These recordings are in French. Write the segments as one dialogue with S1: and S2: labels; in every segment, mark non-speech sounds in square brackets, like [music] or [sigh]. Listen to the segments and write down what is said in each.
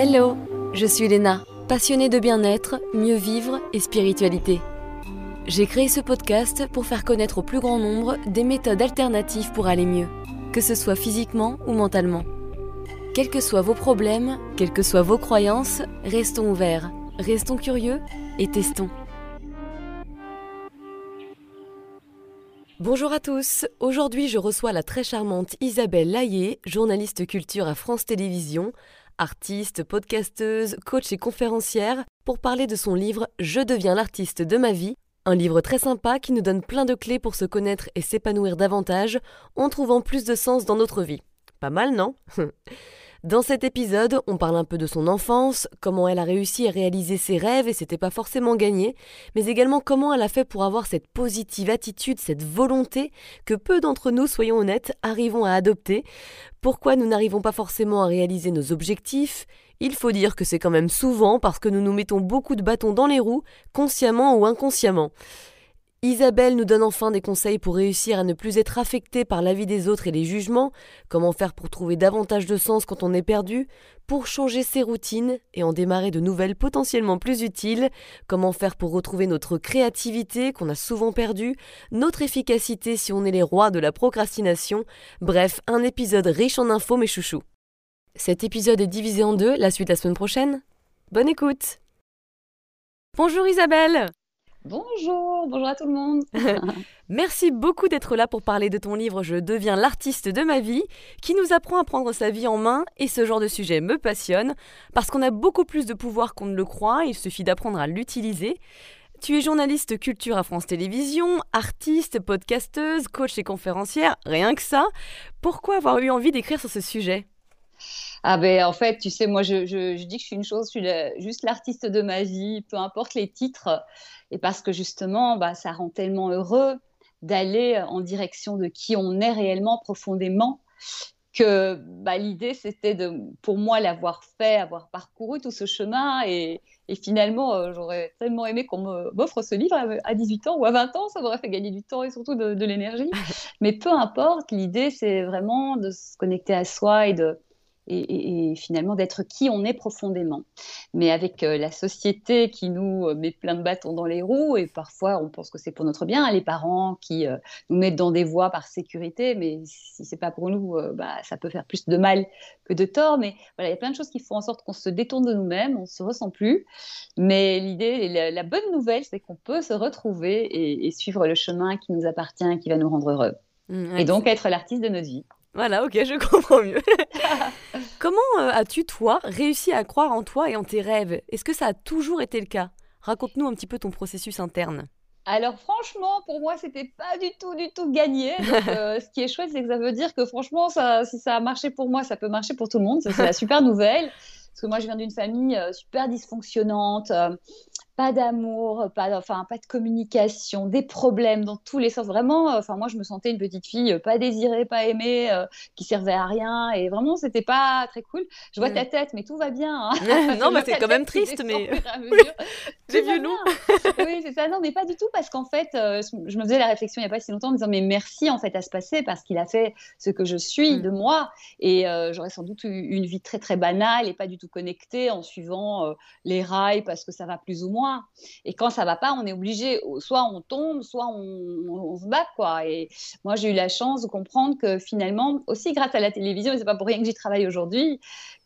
S1: Hello, je suis Léna, passionnée de bien-être, mieux vivre et spiritualité. J'ai créé ce podcast pour faire connaître au plus grand nombre des méthodes alternatives pour aller mieux, que ce soit physiquement ou mentalement. Quels que soient vos problèmes, quelles que soient vos croyances, restons ouverts, restons curieux et testons. Bonjour à tous, aujourd'hui je reçois la très charmante Isabelle Laillé, journaliste culture à France Télévisions, artiste, podcasteuse, coach et conférencière, pour parler de son livre Je deviens l'artiste de ma vie, un livre très sympa qui nous donne plein de clés pour se connaître et s'épanouir davantage en trouvant plus de sens dans notre vie. Pas mal, non? [laughs] Dans cet épisode, on parle un peu de son enfance, comment elle a réussi à réaliser ses rêves et c'était pas forcément gagné, mais également comment elle a fait pour avoir cette positive attitude, cette volonté que peu d'entre nous, soyons honnêtes, arrivons à adopter. Pourquoi nous n'arrivons pas forcément à réaliser nos objectifs? Il faut dire que c'est quand même souvent parce que nous nous mettons beaucoup de bâtons dans les roues, consciemment ou inconsciemment. Isabelle nous donne enfin des conseils pour réussir à ne plus être affecté par l'avis des autres et les jugements, comment faire pour trouver davantage de sens quand on est perdu, pour changer ses routines et en démarrer de nouvelles potentiellement plus utiles, comment faire pour retrouver notre créativité qu'on a souvent perdue, notre efficacité si on est les rois de la procrastination, bref, un épisode riche en infos mes chouchous. Cet épisode est divisé en deux, la suite la semaine prochaine. Bonne écoute Bonjour Isabelle
S2: Bonjour, bonjour à tout le monde. [laughs]
S1: Merci beaucoup d'être là pour parler de ton livre Je deviens l'artiste de ma vie, qui nous apprend à prendre sa vie en main et ce genre de sujet me passionne parce qu'on a beaucoup plus de pouvoir qu'on ne le croit, il suffit d'apprendre à l'utiliser. Tu es journaliste culture à France Télévisions, artiste, podcasteuse, coach et conférencière, rien que ça. Pourquoi avoir eu envie d'écrire sur ce sujet?
S2: Ah ben en fait, tu sais, moi je, dis que je suis une chose, je suis juste l'artiste de ma vie, peu importe les titres. Et parce que justement, bah, ça rend tellement heureux d'aller en direction de qui on est réellement profondément que bah, l'idée c'était de pour moi l'avoir fait, avoir parcouru tout ce chemin. Et, finalement euh, j'aurais tellement aimé qu'on m'offre ce livre à, 18 ans ou à 20 ans, ça m'aurait fait gagner du temps et surtout de l'énergie. [laughs] Mais peu importe, l'idée c'est vraiment de se connecter à soi et de, et, finalement d'être qui on est profondément. Mais avec euh, la société qui nous euh, met plein de bâtons dans les roues, et parfois on pense que c'est pour notre bien, hein, les parents qui euh, nous mettent dans des voies par sécurité, mais si c'est pas pour nous, bah, ça peut faire plus de mal que de tort. Mais voilà, il y a plein de choses qui font en sorte qu'on se détourne de nous-mêmes, on se ressent plus. Mais l'idée, la, la, bonne nouvelle, c'est qu'on peut se retrouver et, suivre le chemin qui nous appartient, qui va nous rendre heureux. Mmh, et donc être l'artiste de notre vie.
S1: Voilà, ok, je [laughs] comprends mieux. [laughs] Comment euh, as-tu, toi, réussi à croire en toi et en tes rêves? Est-ce que ça a toujours été le cas? Raconte-nous un petit peu ton processus interne.
S2: Alors franchement, pour moi, c'était pas du tout, du tout gagné. [laughs] Euh, ce qui est chouette, c'est que ça veut dire que franchement, ça, si ça a marché pour moi, ça peut marcher pour tout le monde. C'est la super nouvelle. Parce que moi, je viens d'une famille euh, super dysfonctionnante pas d'amour, pas, enfin, pas de communication, des problèmes dans tous les sens. Vraiment, euh, enfin, moi, je me sentais une petite fille euh, pas désirée, pas aimée, euh, qui servait à rien. Et vraiment, c'était pas très cool. Je vois ta mm. tête, mais tout va bien.
S1: Hein. [laughs] [laughs] non, mais c'est quand même triste, mais. [laughs] J'ai vu nous.
S2: Non, mais pas du tout, parce qu'en fait, je me faisais la réflexion il n'y a pas si longtemps en me disant, mais merci en fait à se passer parce qu'il a fait ce que je suis mm. de moi. Et j'aurais sans doute eu une vie très, très banale et pas du tout connectée en suivant les rails parce que ça va plus ou moins. Et quand ça va pas, on est obligé, soit on tombe, soit on, se bat, quoi. Et moi, j'ai eu la chance de comprendre que finalement, aussi grâce à la télévision, et c'est pas pour rien que j'y travaille aujourd'hui,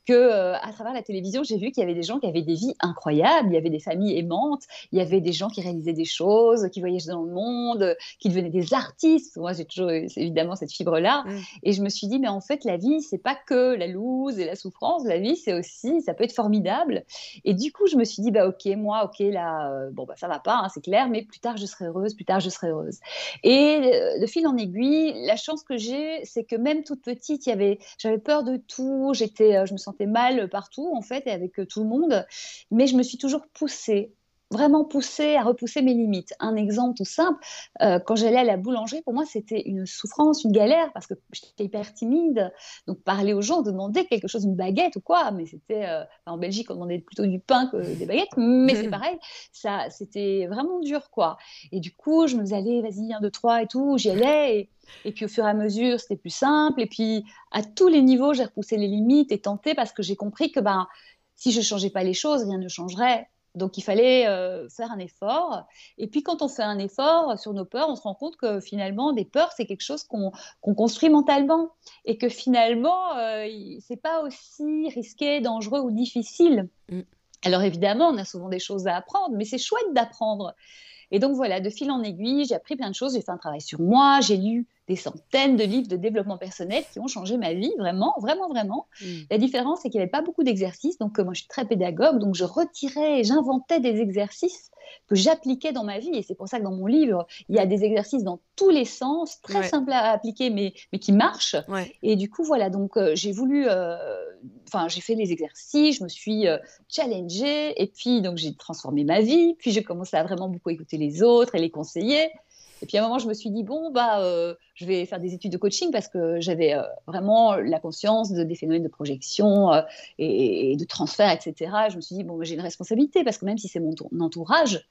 S2: que euh, à travers la télévision, j'ai vu qu'il y avait des gens qui avaient des vies incroyables, il y avait des familles aimantes, il y avait des gens qui réalisaient des choses, qui voyageaient dans le monde, qui devenaient des artistes. Moi, j'ai toujours évidemment cette fibre-là. Mm. Et je me suis dit, mais en fait, la vie, c'est pas que la loose et la souffrance. La vie, c'est aussi, ça peut être formidable. Et du coup, je me suis dit, bah ok, moi, ok, là, euh, bon, bah ça va pas, hein, c'est clair, mais plus tard, je serai heureuse, plus tard, je serai heureuse. Et euh, de fil en aiguille, la chance que j'ai, c'est que même toute petite, il y avait, j'avais peur de tout, j'étais, je me sentais mal partout, en fait, et avec euh, tout le monde. Mais je me suis toujours poussée vraiment poussée à repousser mes limites. Un exemple tout simple, euh, quand j'allais à la boulangerie, pour moi, c'était une souffrance, une galère, parce que j'étais hyper timide. Donc, parler aux gens, demander quelque chose, une baguette ou quoi, mais c'était... Euh, en Belgique, on demandait plutôt du pain que des baguettes, mais c'est [laughs] pareil, ça, c'était vraiment dur, quoi. Et du coup, je me disais, allez, vas-y, un, deux, trois et tout, j'y allais, et et puis au fur et à mesure, c'était plus simple. Et puis à tous les niveaux, j'ai repoussé les limites et tenté parce que j'ai compris que ben, si je ne changeais pas les choses, rien ne changerait. Donc il fallait euh, faire un effort. Et puis quand on fait un effort sur nos peurs, on se rend compte que finalement, des peurs, c'est quelque chose qu'on construit mentalement. Et que finalement, euh, c'est pas aussi risqué, dangereux ou difficile. Mm. Alors évidemment, on a souvent des choses à apprendre, mais c'est chouette d'apprendre. Et donc voilà, de fil en aiguille, j'ai appris plein de choses, j'ai fait un travail sur moi, j'ai lu des centaines de livres de développement personnel qui ont changé ma vie, vraiment, vraiment, vraiment. Mm. La différence, c'est qu'il n'y avait pas beaucoup d'exercices, donc euh, moi je suis très pédagogue, donc je retirais, j'inventais des exercices que j'appliquais dans ma vie. Et c'est pour ça que dans mon livre, il y a des exercices dans tous les sens, très simples à appliquer, mais, mais qui marchent. Et du coup, voilà, donc euh, j'ai voulu, euh, enfin, j'ai fait les exercices, je me suis challengée, et puis donc j'ai transformé ma vie, puis j'ai commencé à vraiment beaucoup écouter les autres et les conseiller. Et puis à un moment, je me suis dit, bon, bah, euh, je vais faire des études de coaching parce que j'avais euh, vraiment la conscience de, des phénomènes de projection euh, et, de transfert, etc. je me suis dit, bon, j'ai une responsabilité parce que même si c'est mon, entourage,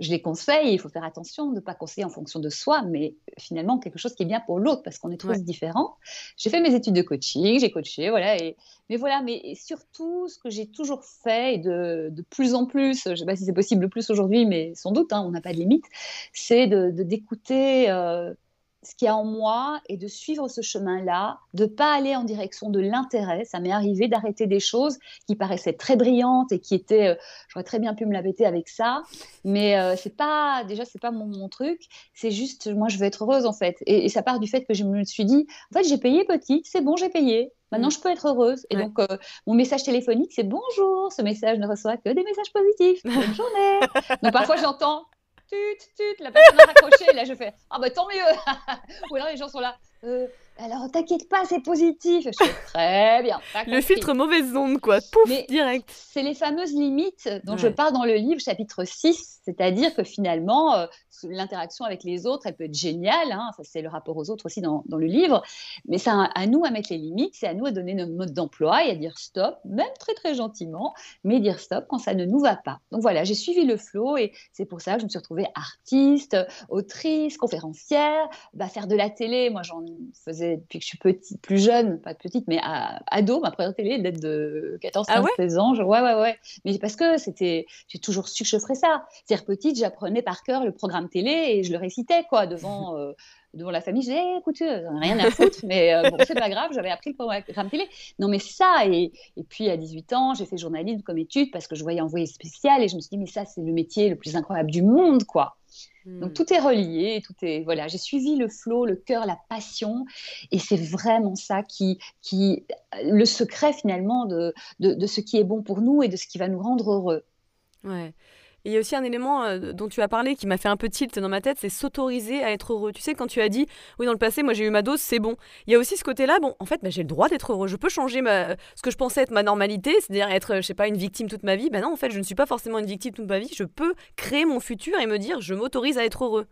S2: je les conseille, il faut faire attention de ne pas conseiller en fonction de soi, mais finalement quelque chose qui est bien pour l'autre parce qu'on est tous différents. J'ai fait mes études de coaching, j'ai coaché, voilà. Et, mais voilà, mais surtout ce que j'ai toujours fait et de, de, plus en plus, je ne sais pas si c'est possible le plus aujourd'hui, mais sans doute, hein, on n'a pas de limite, c'est d'écouter. De, d'écouter euh, ce qu'il y a en moi et de suivre ce chemin-là, de pas aller en direction de l'intérêt. Ça m'est arrivé d'arrêter des choses qui paraissaient très brillantes et qui étaient, euh, j'aurais très bien pu me la bêter avec ça, mais euh, c'est pas, déjà c'est pas mon, truc. C'est juste, moi je veux être heureuse en fait. Et, ça part du fait que je me suis dit, en fait j'ai payé petite, c'est bon, j'ai payé. Maintenant, mmh. je peux être heureuse. Et donc, euh, mon message téléphonique, c'est bonjour. Ce message ne reçoit que des messages positifs. Bonne journée. [laughs] donc, parfois, j'entends tut, tut, la personne a raccroché. là, je fais Ah, bah tant mieux. [laughs] Ou alors les gens sont là. Euh, alors, t'inquiète pas, c'est positif. Je fais très bien.
S3: Le filtre mauvaise onde, quoi. Pouf, direct.
S2: C'est les fameuses limites dont je parle dans le livre, chapitre 6. C'est-à-dire que finalement, euh, l'interaction avec les autres, elle peut être géniale. Hein. Ça, c'est le rapport aux autres aussi dans, dans le livre. Mais c'est à, nous à mettre les limites. C'est à nous à donner notre mode d'emploi et à dire stop, même très, très gentiment, mais dire stop quand ça ne nous va pas. Donc voilà, j'ai suivi le flow et c'est pour ça que je me suis retrouvée artiste, autrice, conférencière, bah, faire de la télé. Moi, j'en faisais depuis que je suis petite, plus jeune, pas petite, mais ado, ma première télé date de 14, 15, 16 ans. Je, ouais, ouais, ouais. Mais parce que c'était, j'ai toujours su que je ferais ça. C'est-à-dire petite, j'apprenais par cœur le programme télé et je le récitais, quoi, devant. [laughs] Euh, devant la famille, je disais, écoute, j'en ai rien à foutre, mais euh, bon, c'est pas grave, j'avais appris le programme télé. Non, mais ça, et, et puis à 18 ans, j'ai fait journalisme comme étude parce que je voyais envoyer spécial et je me suis dit, mais ça, c'est le métier le plus incroyable du monde, quoi. Donc hmm. tout est relié, tout est voilà. J'ai suivi le flot, le cœur, la passion, et c'est vraiment ça qui, qui le secret finalement de, de, de, ce qui est bon pour nous et de ce qui va nous rendre heureux.
S3: Ouais. Il y a aussi un élément euh, dont tu as parlé qui m'a fait un peu tilt dans ma tête, c'est s'autoriser à être heureux. Tu sais, quand tu as dit, oui, dans le passé, moi j'ai eu ma dose, c'est bon. Il y a aussi ce côté-là, bon, en fait, bah, j'ai le droit d'être heureux. Je peux changer ma... ce que je pensais être ma normalité, c'est-à-dire être, je sais pas, une victime toute ma vie. Ben non, en fait, je ne suis pas forcément une victime toute ma vie. Je peux créer mon futur et me dire, je m'autorise à être heureux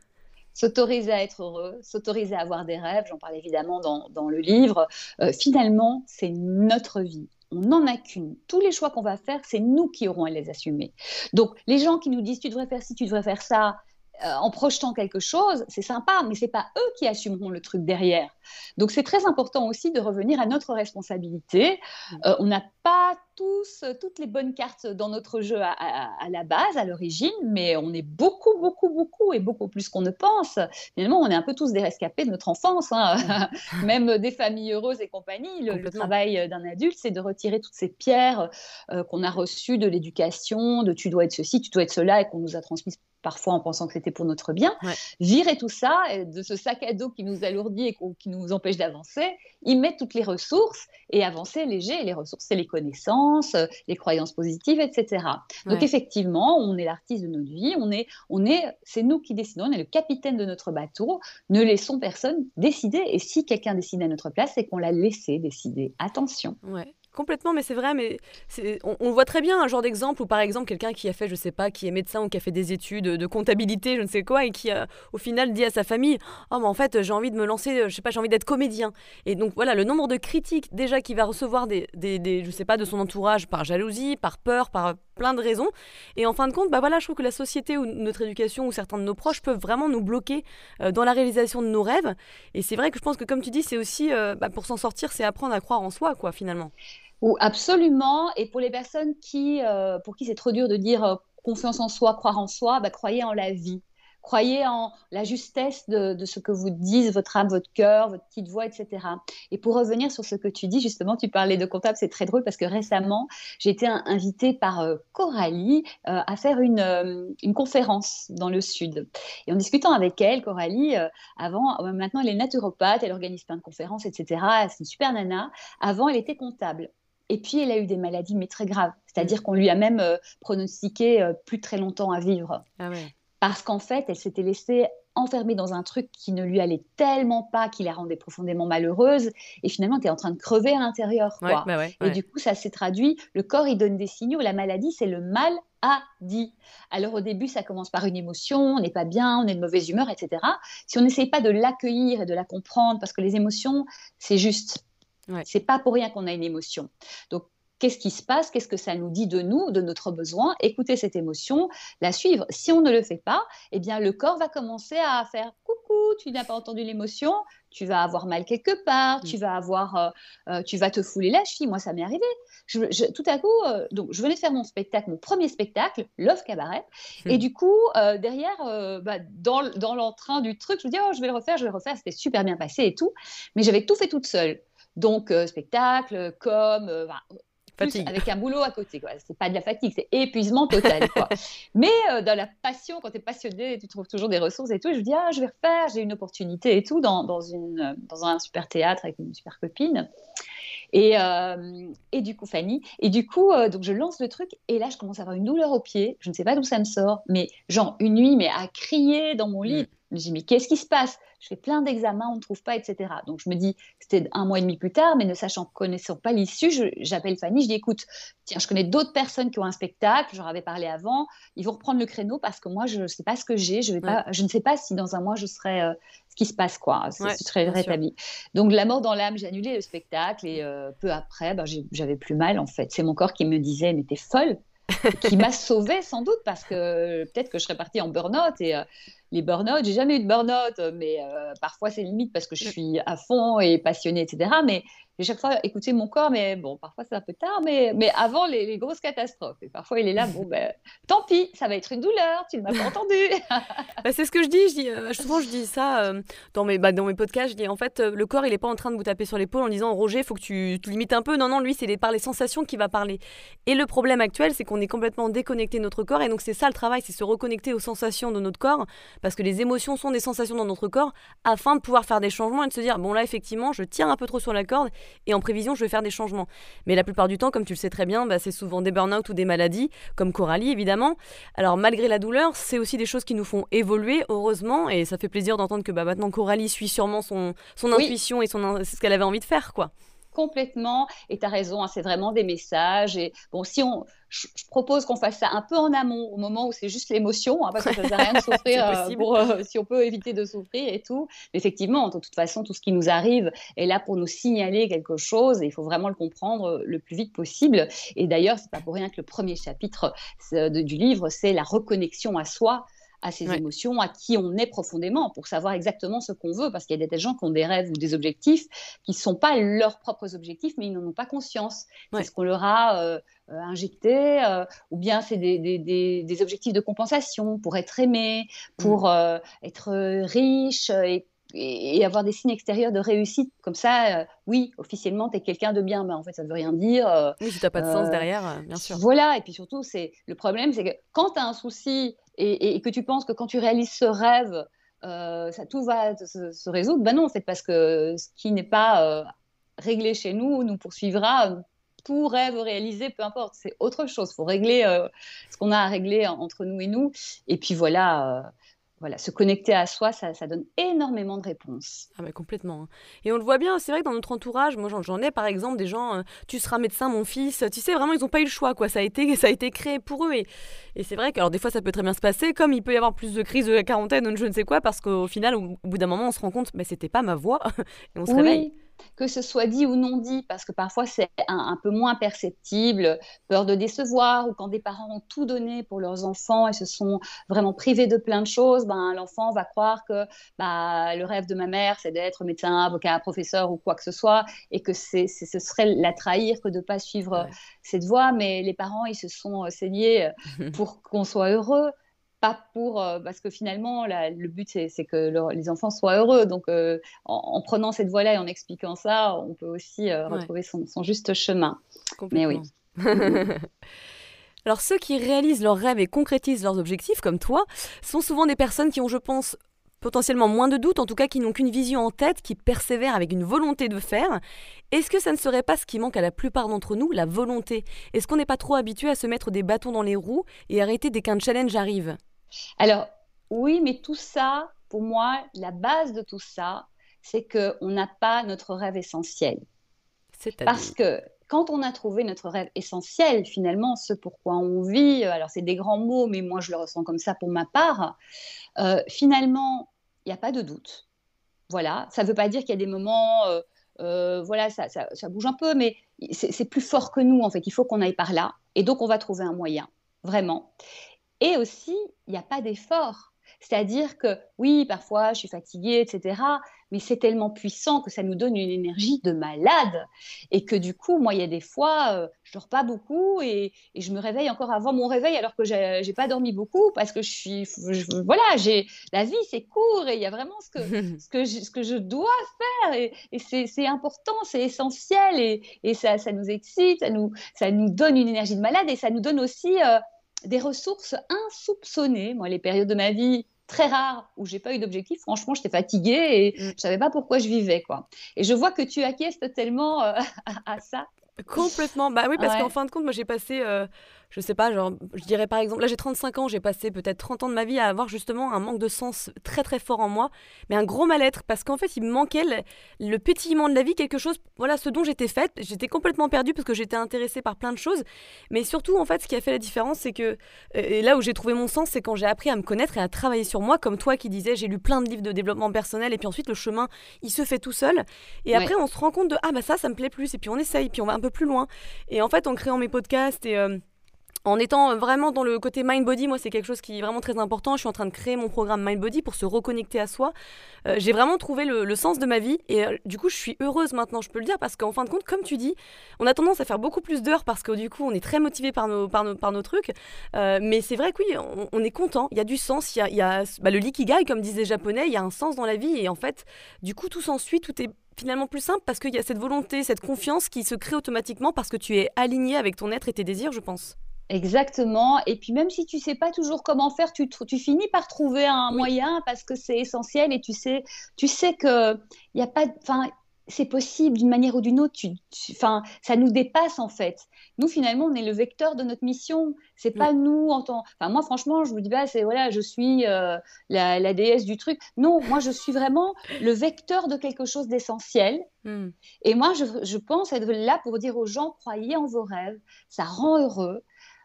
S2: s'autoriser à être heureux, s'autoriser à avoir des rêves, j'en parle évidemment dans, dans le livre, euh, finalement, c'est notre vie on n'en a qu'une. Tous les choix qu'on va faire, c'est nous qui aurons à les assumer. Donc, les gens qui nous disent tu devrais faire ci, tu devrais faire ça, euh, en projetant quelque chose, c'est sympa, mais c'est pas eux qui assumeront le truc derrière. Donc c'est très important aussi de revenir à notre responsabilité. Mmh. Euh, on n'a pas tous toutes les bonnes cartes dans notre jeu à, la base, à l'origine, mais on est beaucoup, beaucoup, beaucoup et beaucoup plus qu'on ne pense. Finalement, on est un peu tous des rescapés de notre enfance, hein. [laughs] même des familles heureuses et compagnie. Le, travail d'un adulte, c'est de retirer toutes ces pierres euh, qu'on a reçues de l'éducation, de tu dois être ceci, tu dois être cela, et qu'on nous a transmises parfois en pensant que c'était pour notre bien, virer tout ça de ce sac à dos qui nous alourdit et qui nous empêche d'avancer, y mettre toutes les ressources et avancer léger. les ressources, c'est les connaissances, les croyances positives, etc. Donc effectivement, on est l'artiste de notre vie, on est, on est, c'est nous qui décidons, on est le capitaine de notre bateau. Ne laissons personne décider. Et si quelqu'un décide à notre place, c'est qu'on l'a laissé décider. Attention.
S3: Ouais. Complètement, mais c'est vrai, mais on, on, voit très bien un genre d'exemple où, par exemple, quelqu'un qui a fait, je sais pas, qui est médecin ou qui a fait des études de comptabilité, je ne sais quoi, et qui, a, au final, dit à sa famille Oh, mais en fait, j'ai envie de me lancer, je sais pas, j'ai envie d'être comédien. Et donc, voilà, le nombre de critiques, déjà, qu'il va recevoir des, des, je sais pas, de son entourage par jalousie, par peur, par plein de raisons. Et en fin de compte, bah voilà, je trouve que la société ou notre éducation ou certains de nos proches peuvent vraiment nous bloquer euh, dans la réalisation de nos rêves. Et c'est vrai que je pense que, comme tu dis, c'est aussi, euh, bah, pour s'en sortir, c'est apprendre à croire en soi, quoi, finalement.
S2: Ou absolument. Et pour les personnes qui, euh, pour qui c'est trop dur de dire euh, confiance en soi, croire en soi, bah, croyez en la vie. Croyez en la justesse de, ce que vous disent votre âme, votre cœur, votre petite voix, etc. Et pour revenir sur ce que tu dis, justement, tu parlais de comptable, c'est très drôle parce que récemment, j'ai été invitée par euh, Coralie à faire une, une, conférence dans le Sud. Et en discutant avec elle, Coralie, avant, maintenant elle est naturopathe, elle organise plein de conférences, etc. C'est une super nana. Avant, elle était comptable. Et puis, elle a eu des maladies, mais très graves. C'est-à-dire mm. qu'on lui a même pronostiqué plus très longtemps à vivre. Ah ouais parce qu'en fait, elle s'était laissée enfermer dans un truc qui ne lui allait tellement pas, qui la rendait profondément malheureuse, et finalement, tu es en train de crever à l'intérieur. Bah et du coup, ça s'est traduit, le corps, il donne des signaux, la maladie, c'est le mal a dit. Alors au début, ça commence par une émotion, on n'est pas bien, on est de mauvaise humeur, etc. Si on n'essaye pas de l'accueillir et de la comprendre, parce que les émotions, c'est juste. C'est pas pour rien qu'on a une émotion. Donc Qu'est-ce qui se passe? Qu'est-ce que ça nous dit de nous, de notre besoin? Écouter cette émotion, la suivre. Si on ne le fait pas, eh bien le corps va commencer à faire coucou, tu n'as pas entendu l'émotion, tu vas avoir mal quelque part, tu mm. vas avoir, euh, euh, tu vas te fouler la cheville. Moi, ça m'est arrivé. Je, tout à coup, euh, donc je venais de faire mon spectacle, mon premier spectacle, Love Cabaret, mm. et du coup derrière, bah, dans, dans l'entrain du truc, je me dis oh je vais le refaire, je vais le refaire. C'était super bien passé et tout, mais j'avais tout fait toute seule. Donc spectacle, com, avec un boulot à côté. Ce C'est pas de la fatigue, c'est épuisement total. Quoi. [laughs] Mais euh, dans la passion, quand tu es passionné, tu trouves toujours des ressources et tout. je me dis, ah, je vais refaire, j'ai une opportunité et tout dans, dans, une, dans un super théâtre avec une super copine. Et, euh, et, du coup, Fanny, et du coup, euh, donc je lance le truc, et là, je commence à avoir une douleur au pied. Je ne sais pas d'où ça me sort, mais genre une nuit, mais à crier dans mon lit. Je me dis, mais qu'est-ce qui se passe? Je fais plein d'examens, on ne trouve pas, etc. Donc je me dis, c'était un mois et demi plus tard, mais ne sachant, connaissant pas l'issue, j'appelle Fanny, je dis, écoute, tiens, je connais d'autres personnes qui ont un spectacle, j'en avais parlé avant, ils vont reprendre le créneau parce que moi, je ne sais pas ce que j'ai, je, vais pas, je ne sais pas si dans un mois, je serai euh, ce qui se passe, quoi, si je serai rétabli. Donc la mort dans l'âme, j'ai annulé le spectacle, et euh, peu après, ben, j'avais plus mal, en fait. C'est mon corps qui me disait, mais t'es folle qui m'a [laughs] sauvée sans doute parce que peut-être que je serais partie en burn-out et euh, les burn-out, j'ai jamais eu de burn-out, mais euh, parfois c'est limite parce que je suis à fond et passionnée, etc. Mais j'ai chaque fois écouté mon corps, mais bon, parfois c'est un peu tard, mais, mais avant les, grosses catastrophes. Et parfois il est là, bon, ben, tant pis, ça va être une douleur, tu ne m'as pas [laughs] entendu. [laughs]
S3: Bah, c'est ce que je dis, je dis euh, souvent je dis ça euh, dans, mes, bah, dans mes podcasts, je dis en fait, le corps il n'est pas en train de vous taper sur l'épaule en disant Roger, il faut que tu te limites un peu. Non, non, lui, c'est par les sensations qu'il va parler. Et le problème actuel, c'est qu'on est complètement déconnecté de notre corps, et donc c'est ça le travail, c'est se reconnecter aux sensations de notre corps parce que les émotions sont des sensations dans notre corps, afin de pouvoir faire des changements et de se dire, bon là effectivement, je tire un peu trop sur la corde, et en prévision, je vais faire des changements. Mais la plupart du temps, comme tu le sais très bien, bah, c'est souvent des burn-out ou des maladies, comme Coralie évidemment. Alors malgré la douleur, c'est aussi des choses qui nous font évoluer, heureusement, et ça fait plaisir d'entendre que bah, maintenant Coralie suit sûrement son, son intuition et son, ce qu'elle avait envie de faire, quoi
S2: complètement. Et tu as raison, hein, c'est vraiment des messages. Et bon, si on, je, propose qu'on fasse ça un peu en amont, au moment où c'est juste l'émotion, hein, parce que ça ne sert à rien de [laughs] souffrir euh, pour, euh, si on peut éviter de souffrir et tout. Mais effectivement, de toute façon, tout ce qui nous arrive est là pour nous signaler quelque chose et il faut vraiment le comprendre le plus vite possible. Et d'ailleurs, c'est pas pour rien que le premier chapitre du livre, c'est la reconnexion à soi à ses émotions, à qui on est profondément, pour savoir exactement ce qu'on veut, parce qu'il y a des gens qui ont des rêves ou des objectifs qui ne sont pas leurs propres objectifs, mais ils n'en ont pas conscience. C'est ce qu'on leur a euh, euh, injecté, euh, ou bien c'est des, des, des, objectifs de compensation pour être aimé, pour mm. être riche et et, avoir des signes extérieurs de réussite. Comme ça, oui, officiellement, tu es quelqu'un de bien, mais en fait, ça ne veut rien dire.
S3: oui, si tu n'as pas de sens derrière, bien sûr.
S2: Voilà, et puis surtout, c'est le problème, c'est que quand tu as un souci et, que tu penses que quand tu réalises ce rêve, euh, ça, tout va se, résoudre, ben non, en fait, parce que ce qui n'est pas euh, réglé chez nous nous poursuivra. Tout rêve réalisé, peu importe, c'est autre chose. Il faut régler euh, ce qu'on a à régler entre nous et nous. Et puis voilà, voilà, se connecter à soi, ça, donne énormément de réponses.
S3: Ah mais complètement. Hein. Et on le voit bien, c'est vrai que dans notre entourage, moi j'en ai par exemple des gens, euh, tu seras médecin mon fils, tu sais vraiment ils n'ont pas eu le choix quoi, ça a été, ça a été créé pour eux. Et, et c'est vrai que alors des fois ça peut très bien se passer, comme il peut y avoir plus de crises de la quarantaine ou je ne sais quoi, parce qu'au final au, bout d'un moment on se rend compte, mais c'était pas ma voix, [laughs] et on se réveille.
S2: Que ce soit dit ou non dit, parce que parfois c'est un, peu moins perceptible, peur de décevoir, ou quand des parents ont tout donné pour leurs enfants et se sont vraiment privés de plein de choses, ben, l'enfant va croire que bah, le rêve de ma mère, c'est d'être médecin, avocat, professeur ou quoi que ce soit, et que c'est, ce serait la trahir que de ne pas suivre cette voie. Mais les parents, ils se sont euh, saignés euh, [laughs] pour qu'on soit heureux pas pour euh, parce que finalement le but c'est que les enfants soient heureux. Donc euh, en, prenant cette voie là et en expliquant ça on peut aussi euh, retrouver son, juste chemin. Mais oui. [laughs]
S3: Alors ceux qui réalisent leurs rêves et concrétisent leurs objectifs comme toi sont souvent des personnes qui ont je pense potentiellement moins de doutes, en tout cas qui n'ont qu'une vision en tête, qui persévèrent avec une volonté de faire. Est-ce que ça ne serait pas ce qui manque à la plupart d'entre nous, la volonté? Est-ce qu'on n'est pas trop habitué à se mettre des bâtons dans les roues et arrêter dès qu'un challenge arrive?
S2: Alors, oui, mais tout ça, pour moi, la base de tout ça, c'est qu'on n'a pas notre rêve essentiel. Parce que quand on a trouvé notre rêve essentiel, finalement, ce pourquoi on vit, euh, alors c'est des grands mots, mais moi je le ressens comme ça pour ma part, euh, finalement, il n'y a pas de doute. Voilà, ça ne veut pas dire qu'il y a des moments, euh, voilà, ça, ça, bouge un peu, mais c'est plus fort que nous, en fait. Il faut qu'on aille par là. Et donc, on va trouver un moyen, vraiment. Et aussi, il n'y a pas d'effort. C'est-à-dire que oui, parfois je suis fatiguée, etc. Mais c'est tellement puissant que ça nous donne une énergie de malade. Et que du coup, moi, il y a des fois, euh, je dors pas beaucoup et, je me réveille encore avant mon réveil alors que j'ai pas dormi beaucoup parce que je suis. voilà, j'ai la vie, c'est court et il y a vraiment ce que, [laughs] ce que, je, ce que je dois faire. Et, c'est important, c'est essentiel. Et, et ça, ça, nous excite, ça nous, ça nous donne une énergie de malade et ça nous donne aussi. Euh, des ressources insoupçonnées. Moi, les périodes de ma vie très rares où j'ai pas eu d'objectif, franchement, j'étais fatiguée et mm. je savais pas pourquoi je vivais, quoi. Et je vois que tu acquiesces tellement euh, [laughs] à, ça.
S3: Complètement. Bah oui, parce qu'en fin de compte, moi, j'ai passé euh, je sais pas, genre, je dirais par exemple, là j'ai 35 ans, j'ai passé peut-être 30 ans de ma vie à avoir justement un manque de sens très très fort en moi, mais un gros mal-être parce qu'en fait il me manquait le, pétillement de la vie, quelque chose, voilà, ce dont j'étais faite. J'étais complètement perdue parce que j'étais intéressée par plein de choses, mais surtout en fait ce qui a fait la différence, c'est que, euh, et là où j'ai trouvé mon sens, c'est quand j'ai appris à me connaître et à travailler sur moi, comme toi qui disais, j'ai lu plein de livres de développement personnel et puis ensuite le chemin il se fait tout seul, et après on se rend compte de ah bah ça ça me plaît plus, et puis on essaye, puis on va un peu plus loin, et en fait en créant mes podcasts et euh, en étant vraiment dans le côté mind body, moi c'est quelque chose qui est vraiment très important. Je suis en train de créer mon programme mind body pour se reconnecter à soi. Euh, j'ai vraiment trouvé le, sens de ma vie et euh, du coup je suis heureuse maintenant, je peux le dire parce qu'en fin de compte, comme tu dis, on a tendance à faire beaucoup plus d'heures parce que du coup on est très motivé par nos, par nos, par nos trucs. Euh, mais c'est vrai que oui, on, est content, il y a du sens, il y a, y bah, le likigai comme disent les japonais, il y a un sens dans la vie et en fait du coup tout s'ensuit, tout est finalement plus simple parce qu'il y a cette volonté, cette confiance qui se crée automatiquement parce que tu es aligné avec ton être et tes désirs, je pense.
S2: Exactement. Et puis même si tu sais pas toujours comment faire, tu, tu finis par trouver un moyen parce que c'est essentiel et tu sais, tu sais que il y a pas, enfin, c'est possible d'une manière ou d'une autre. Tu, ça nous dépasse en fait. Nous finalement, on est le vecteur de notre mission. C'est pas nous en tant. Enfin, moi franchement, je vous dis pas, c'est voilà, je suis euh, la, déesse du truc. Non, moi je suis vraiment le vecteur de quelque chose d'essentiel. Hmm. Et moi, je, je pense être là pour dire aux gens, croyez en vos rêves. Ça rend heureux.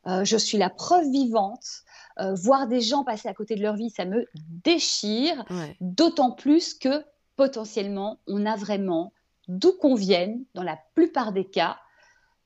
S2: Euh, je suis la preuve vivante. Euh, voir des gens passer à côté de leur vie, ça me déchire. D'autant plus que potentiellement, on a vraiment, d'où qu'on vienne, dans la plupart des cas,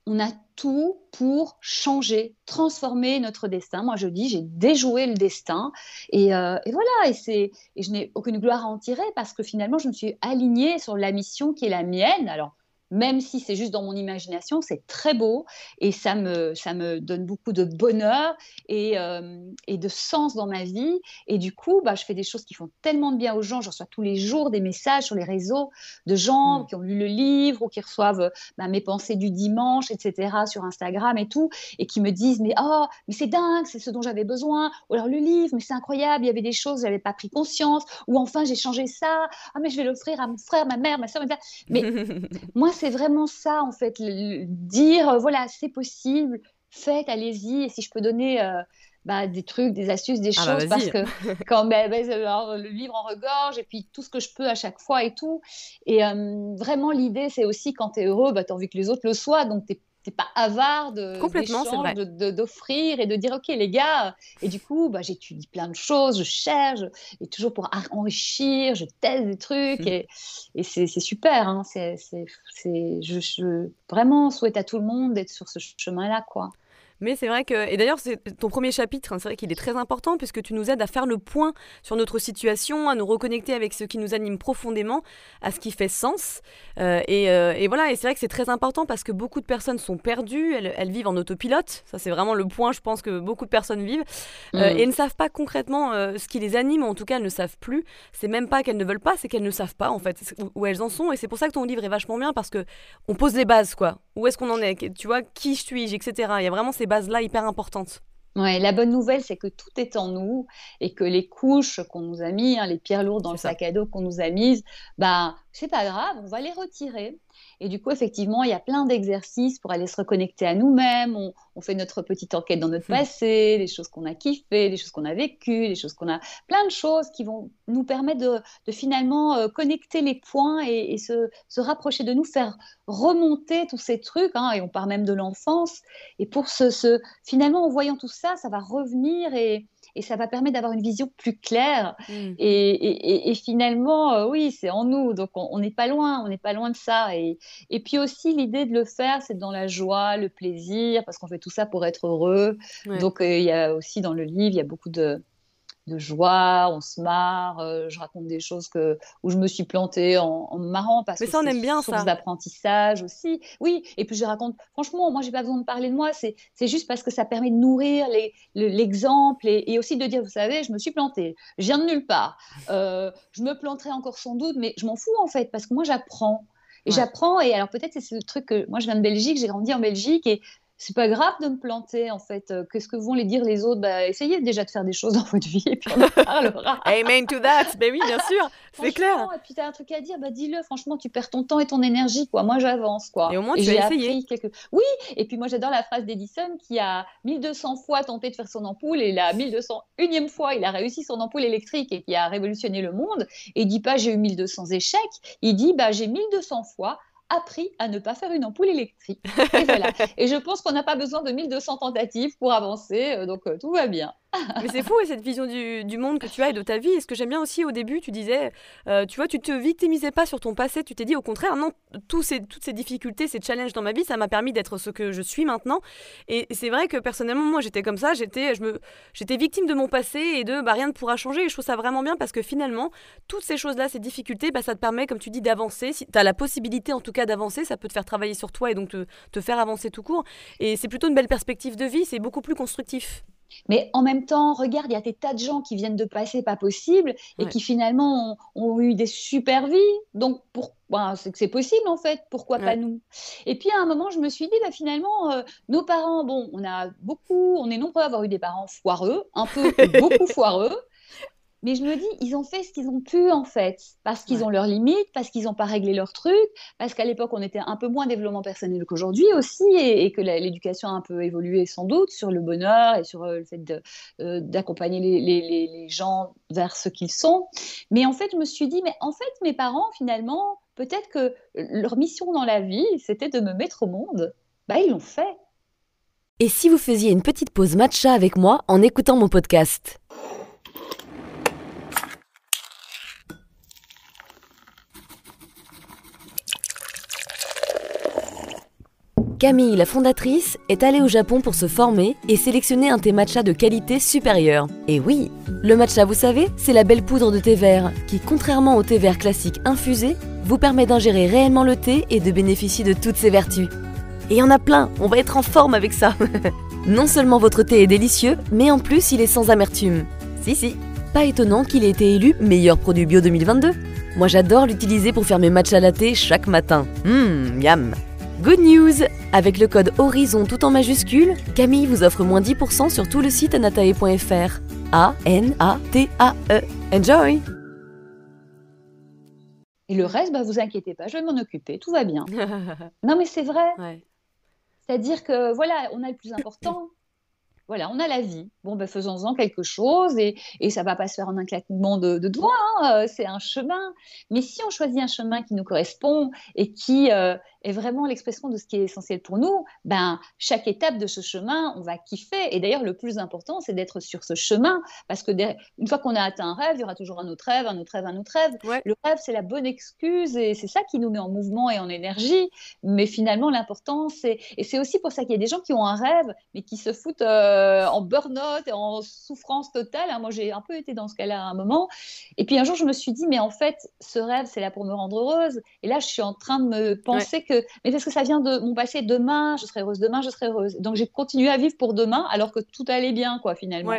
S2: on a tout pour changer, transformer notre destin. Moi, je dis, j'ai déjoué le destin. Et, euh, et voilà, et, et je n'ai aucune gloire à en tirer parce que finalement, je me suis alignée sur la mission qui est la mienne. Alors, même si c'est juste dans mon imagination, c'est très beau et ça me, ça me donne beaucoup de bonheur et, euh, et, de sens dans ma vie. Et du coup, bah, je fais des choses qui font tellement de bien aux gens. Je reçois tous les jours des messages sur les réseaux de gens mmh. qui ont lu le livre ou qui reçoivent bah, mes pensées du dimanche, etc., sur Instagram et tout, et qui me disent Mais oh, mais c'est dingue, c'est ce dont j'avais besoin. Ou alors le livre, mais c'est incroyable, il y avait des choses, je n'avais pas pris conscience. Ou enfin, j'ai changé ça. Ah, mais je vais l'offrir à mon frère, ma mère, ma soeur. Mais [laughs] moi, c'est vraiment ça, en fait, dire, euh, voilà, c'est possible, faites, allez-y. Et si je peux donner euh, bah, des trucs, des astuces, des ah bah choses, parce que [laughs] quand bah, bah, le livre en regorge, et puis tout ce que je peux à chaque fois et tout. Et euh, vraiment, l'idée, c'est aussi quand tu es heureux, bah, tu as envie que les autres le soient, donc tu pas avare de
S3: Complètement,
S2: d'offrir et de dire ok les gars. Et du coup, bah, j'étudie plein de choses, je cherche, et toujours pour enrichir, je teste des trucs mmh. et, et c'est super. Hein, c'est, je, je vraiment souhaite à tout le monde d'être sur ce chemin-là, quoi.
S3: Mais c'est vrai que, et d'ailleurs, c'est ton premier chapitre, hein, c'est vrai qu'il est très important puisque tu nous aides à faire le point sur notre situation, à nous reconnecter avec ce qui nous anime profondément, à ce qui fait sens. Euh, euh, et, voilà, et c'est vrai que c'est très important parce que beaucoup de personnes sont perdues, elles, vivent en autopilote. Ça, c'est vraiment le point, je pense, que beaucoup de personnes vivent. Euh, mm. Et ne savent pas concrètement ce qui les anime, en tout cas, elles ne savent plus. C'est même pas qu'elles ne veulent pas, c'est qu'elles ne savent pas, en fait, où, elles en sont. Et c'est pour ça que ton livre est vachement bien parce que on pose les bases, quoi. Où est-ce qu'on en est? Tu vois, qui suis-je, etc. Il y a vraiment ces bases-là hyper importantes.
S2: Ouais, la bonne nouvelle, c'est que tout est en nous et que les couches qu'on nous a mis, hein, les pierres lourdes dans le sac à dos qu'on nous a mises, bah, c'est pas grave, on va les retirer. Et du coup, effectivement, il y a plein d'exercices pour aller se reconnecter à nous-mêmes. On, fait notre petite enquête dans notre hmm. passé, les choses qu'on a kiffées, les choses qu'on a vécues, les choses qu'on a. plein de choses qui vont nous permettre de, finalement euh, connecter les points et, se, rapprocher de nous, faire remonter tous ces trucs. Hein, et on part même de l'enfance. Et pour ce, finalement, en voyant tout ça, ça va revenir et et ça va permettre d'avoir une vision plus claire. Mm. Et, finalement, euh, oui, c'est en nous, donc on n'est pas loin, on n'est pas loin de ça. Et, et puis aussi, l'idée de le faire, c'est dans la joie, le plaisir, parce qu'on fait tout ça pour être heureux. Donc euh, il y a aussi dans le livre, il y a beaucoup de de joie, on se marre, euh, je raconte des choses que, où je me suis plantée en, me marrant parce
S3: Mais ça,
S2: on
S3: aime bien
S2: source d'apprentissage aussi. Oui, et puis je raconte, franchement, moi, j'ai pas besoin de parler de moi, c'est juste parce que ça permet de nourrir l'exemple et, aussi de dire, vous savez, je me suis plantée, je viens de nulle part, [laughs] euh, je me planterai encore sans doute, mais je m'en fous en fait, parce que moi, j'apprends. Et j'apprends, et alors peut-être c'est le truc que moi je viens de Belgique, j'ai grandi en Belgique, et c'est pas grave de me planter en fait. Euh, qu'est-ce que vont les dire les autres? Bah, Essayez déjà de faire des choses dans votre vie et puis on en parlera. [laughs]
S3: Amen to that. Ben oui, bien sûr, c'est clair.
S2: Et puis tu as un truc à dire, bah dis-le. Franchement, tu perds ton temps et ton énergie quoi. Moi, j'avance quoi.
S3: Et au moins tu as essayé.
S2: Quelques... Oui. Et puis moi, j'adore la phrase d'Edison qui a 1200 fois tenté de faire son ampoule et la 1201e fois, il a réussi son ampoule électrique et qui a révolutionné le monde. Et il dit pas j'ai eu 1200 échecs. Il dit bah j'ai 1200 fois appris à ne pas faire une ampoule électrique. Et voilà. [laughs] Et je pense qu'on n'a pas besoin de 1200 tentatives pour avancer, euh, donc euh, tout va bien.
S3: Mais c'est fou, cette vision du, monde que tu as et de ta vie. Et ce que j'aime bien aussi au début, tu disais, euh, tu vois, tu te victimisais pas sur ton passé, tu t'es dit au contraire, non, tous ces, toutes ces difficultés, ces challenges dans ma vie, ça m'a permis d'être ce que je suis maintenant. Et c'est vrai que personnellement, moi, j'étais comme ça, j'étais, je me, j'étais victime de mon passé et de bah, rien ne pourra changer. Et je trouve ça vraiment bien parce que finalement, toutes ces choses-là, ces difficultés, bah, ça te permet, comme tu dis, d'avancer. Si tu as la possibilité en tout cas d'avancer, ça peut te faire travailler sur toi et donc te, te faire avancer tout court. Et c'est plutôt une belle perspective de vie, c'est beaucoup plus constructif.
S2: Mais en même temps, regarde, il y a des tas de gens qui viennent de passer pas possible et qui finalement ont, eu des super vies. Donc, pour, ben, c'est que c'est possible en fait. Pourquoi pas nous? Et puis à un moment, je me suis dit, bah, finalement, euh, nos parents, bon, on a beaucoup, on est nombreux à avoir eu des parents foireux, un peu [laughs] beaucoup foireux. Mais je me dis, ils ont fait ce qu'ils ont pu en fait, parce qu'ils ont leurs limites, parce qu'ils n'ont pas réglé leurs trucs, parce qu'à l'époque on était un peu moins développement personnel qu'aujourd'hui aussi, et, que l'éducation a un peu évolué sans doute sur le bonheur et sur euh, le fait euh, d'accompagner les, les, les, gens vers ce qu'ils sont. Mais en fait, je me suis dit, mais en fait, mes parents finalement, peut-être que leur mission dans la vie, c'était de me mettre au monde. Bah, ils l'ont fait.
S3: Et si vous faisiez une petite pause matcha avec moi en écoutant mon podcast? Camille, la fondatrice, est allée au Japon pour se former et sélectionner un thé matcha de qualité supérieure. Et oui, le matcha, vous savez, c'est la belle poudre de thé vert qui, contrairement au thé vert classique infusé, vous permet d'ingérer réellement le thé et de bénéficier de toutes ses vertus. Et il y en a plein, on va être en forme avec ça. [laughs] non seulement votre thé est délicieux, mais en plus il est sans amertume. Si si, pas étonnant qu'il ait été élu meilleur produit bio 2022. Moi j'adore l'utiliser pour faire mes matcha latte chaque matin. Hum, yam. Good news Avec le code HORIZON tout en majuscule, Camille vous offre moins 10% sur tout le site anatae.fr. A-N-A-T-A-E. Enjoy
S2: Et le reste, bah, vous inquiétez pas, je vais m'en occuper, tout va bien. [laughs] non mais c'est vrai. C'est-à-dire que voilà, on a le plus important. voilà, on a la vie. Bon, ben, faisons-en quelque chose et, et ça va pas se faire en un claquement de, doigts. Hein, euh, c'est un chemin. Mais si on choisit un chemin qui nous correspond et qui euh, est vraiment l'expression de ce qui est essentiel pour nous, ben chaque étape de ce chemin, on va kiffer. Et d'ailleurs, le plus important, c'est d'être sur ce chemin parce que une fois qu'on a atteint un rêve, il y aura toujours un autre rêve, un autre rêve, un autre rêve. Le rêve, c'est la bonne excuse et c'est ça qui nous met en mouvement et en énergie. Mais finalement, l'important, c'est et c'est aussi pour ça qu'il y a des gens qui ont un rêve mais qui se foutent euh, en burn-out et en souffrance totale. Hein. Moi, j'ai un peu été dans ce cas-là à un moment. Et puis un jour, je me suis dit, mais en fait, ce rêve, c'est là pour me rendre heureuse. Et là, je suis en train de me penser que, mais parce que ça vient de mon passé, demain, je serai heureuse, demain, je serai heureuse. Donc, j'ai continué à vivre pour demain, alors que tout allait bien, quoi, finalement.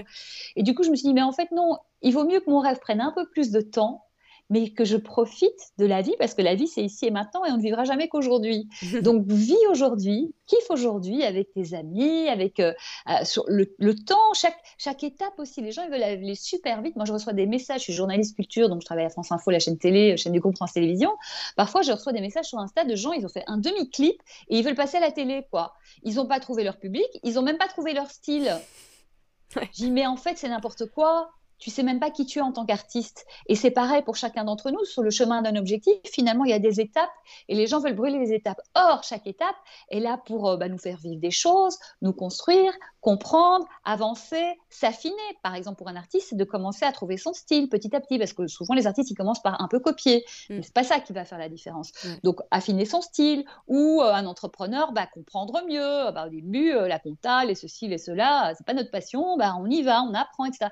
S2: Et du coup, je me suis dit, mais en fait, non, il vaut mieux que mon rêve prenne un peu plus de temps mais que je profite de la vie parce que la vie c'est ici et maintenant et on ne vivra jamais qu'aujourd'hui. [laughs] Donc vis aujourd'hui, kiffe aujourd'hui avec tes amis, avec euh, euh, sur le, temps, chaque, chaque étape aussi. Les gens ils veulent aller super vite. Moi je reçois des messages, je suis journaliste culture donc je travaille à France Info, la chaîne télé, chaîne du groupe France Télévisions. Parfois je reçois des messages sur Insta de gens, ils ont fait un demi-clip et ils veulent passer à la télé quoi. Ils n'ont pas trouvé leur public, ils n'ont même pas trouvé leur style. Ouais. J'y mais en fait c'est n'importe quoi tu sais même pas qui tu es en tant qu'artiste. Et c'est pareil pour chacun d'entre nous, sur le chemin d'un objectif, finalement, il y a des étapes et les gens veulent brûler les étapes. Or, chaque étape est là pour euh, bah, nous faire vivre des choses, nous construire, comprendre, avancer, s'affiner. Par exemple, pour un artiste, c'est de commencer à trouver son style petit à petit, parce que souvent, les artistes, ils commencent par un peu copier. Mm. Mais c'est pas ça qui va faire la différence. Donc, affiner son style, ou euh, un entrepreneur, bah, comprendre mieux. Bah, au début, euh, la compta, les ceci, les cela, c'est pas notre passion, bah, on y va, on apprend, etc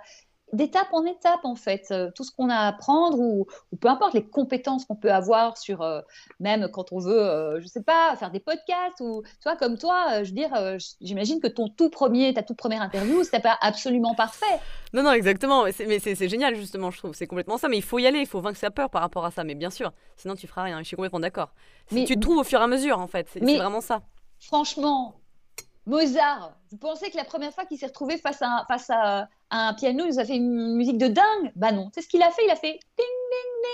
S2: d'étape en étape, en fait, euh, tout ce qu'on a à apprendre ou, peu importe les compétences qu'on peut avoir sur, euh, même quand on veut, euh, je sais pas, faire des podcasts ou, tu vois, comme toi, je veux dire, j'imagine que ton tout premier, ta toute première interview, c'était pas absolument parfait.
S3: Non, non, exactement. Mais c'est génial, justement, je trouve. C'est complètement ça. Mais il faut y aller, il faut vaincre sa peur par rapport à ça. Mais bien sûr, sinon tu feras rien. Je suis complètement d'accord. Mais tu te trouves au fur et à mesure, en fait. C'est vraiment ça.
S2: Franchement, Mozart, vous pensez que la première fois qu'il s'est retrouvé face à, face à, un piano, il nous a fait une musique de dingue? Bah non, c'est ce qu'il a fait, il a fait ding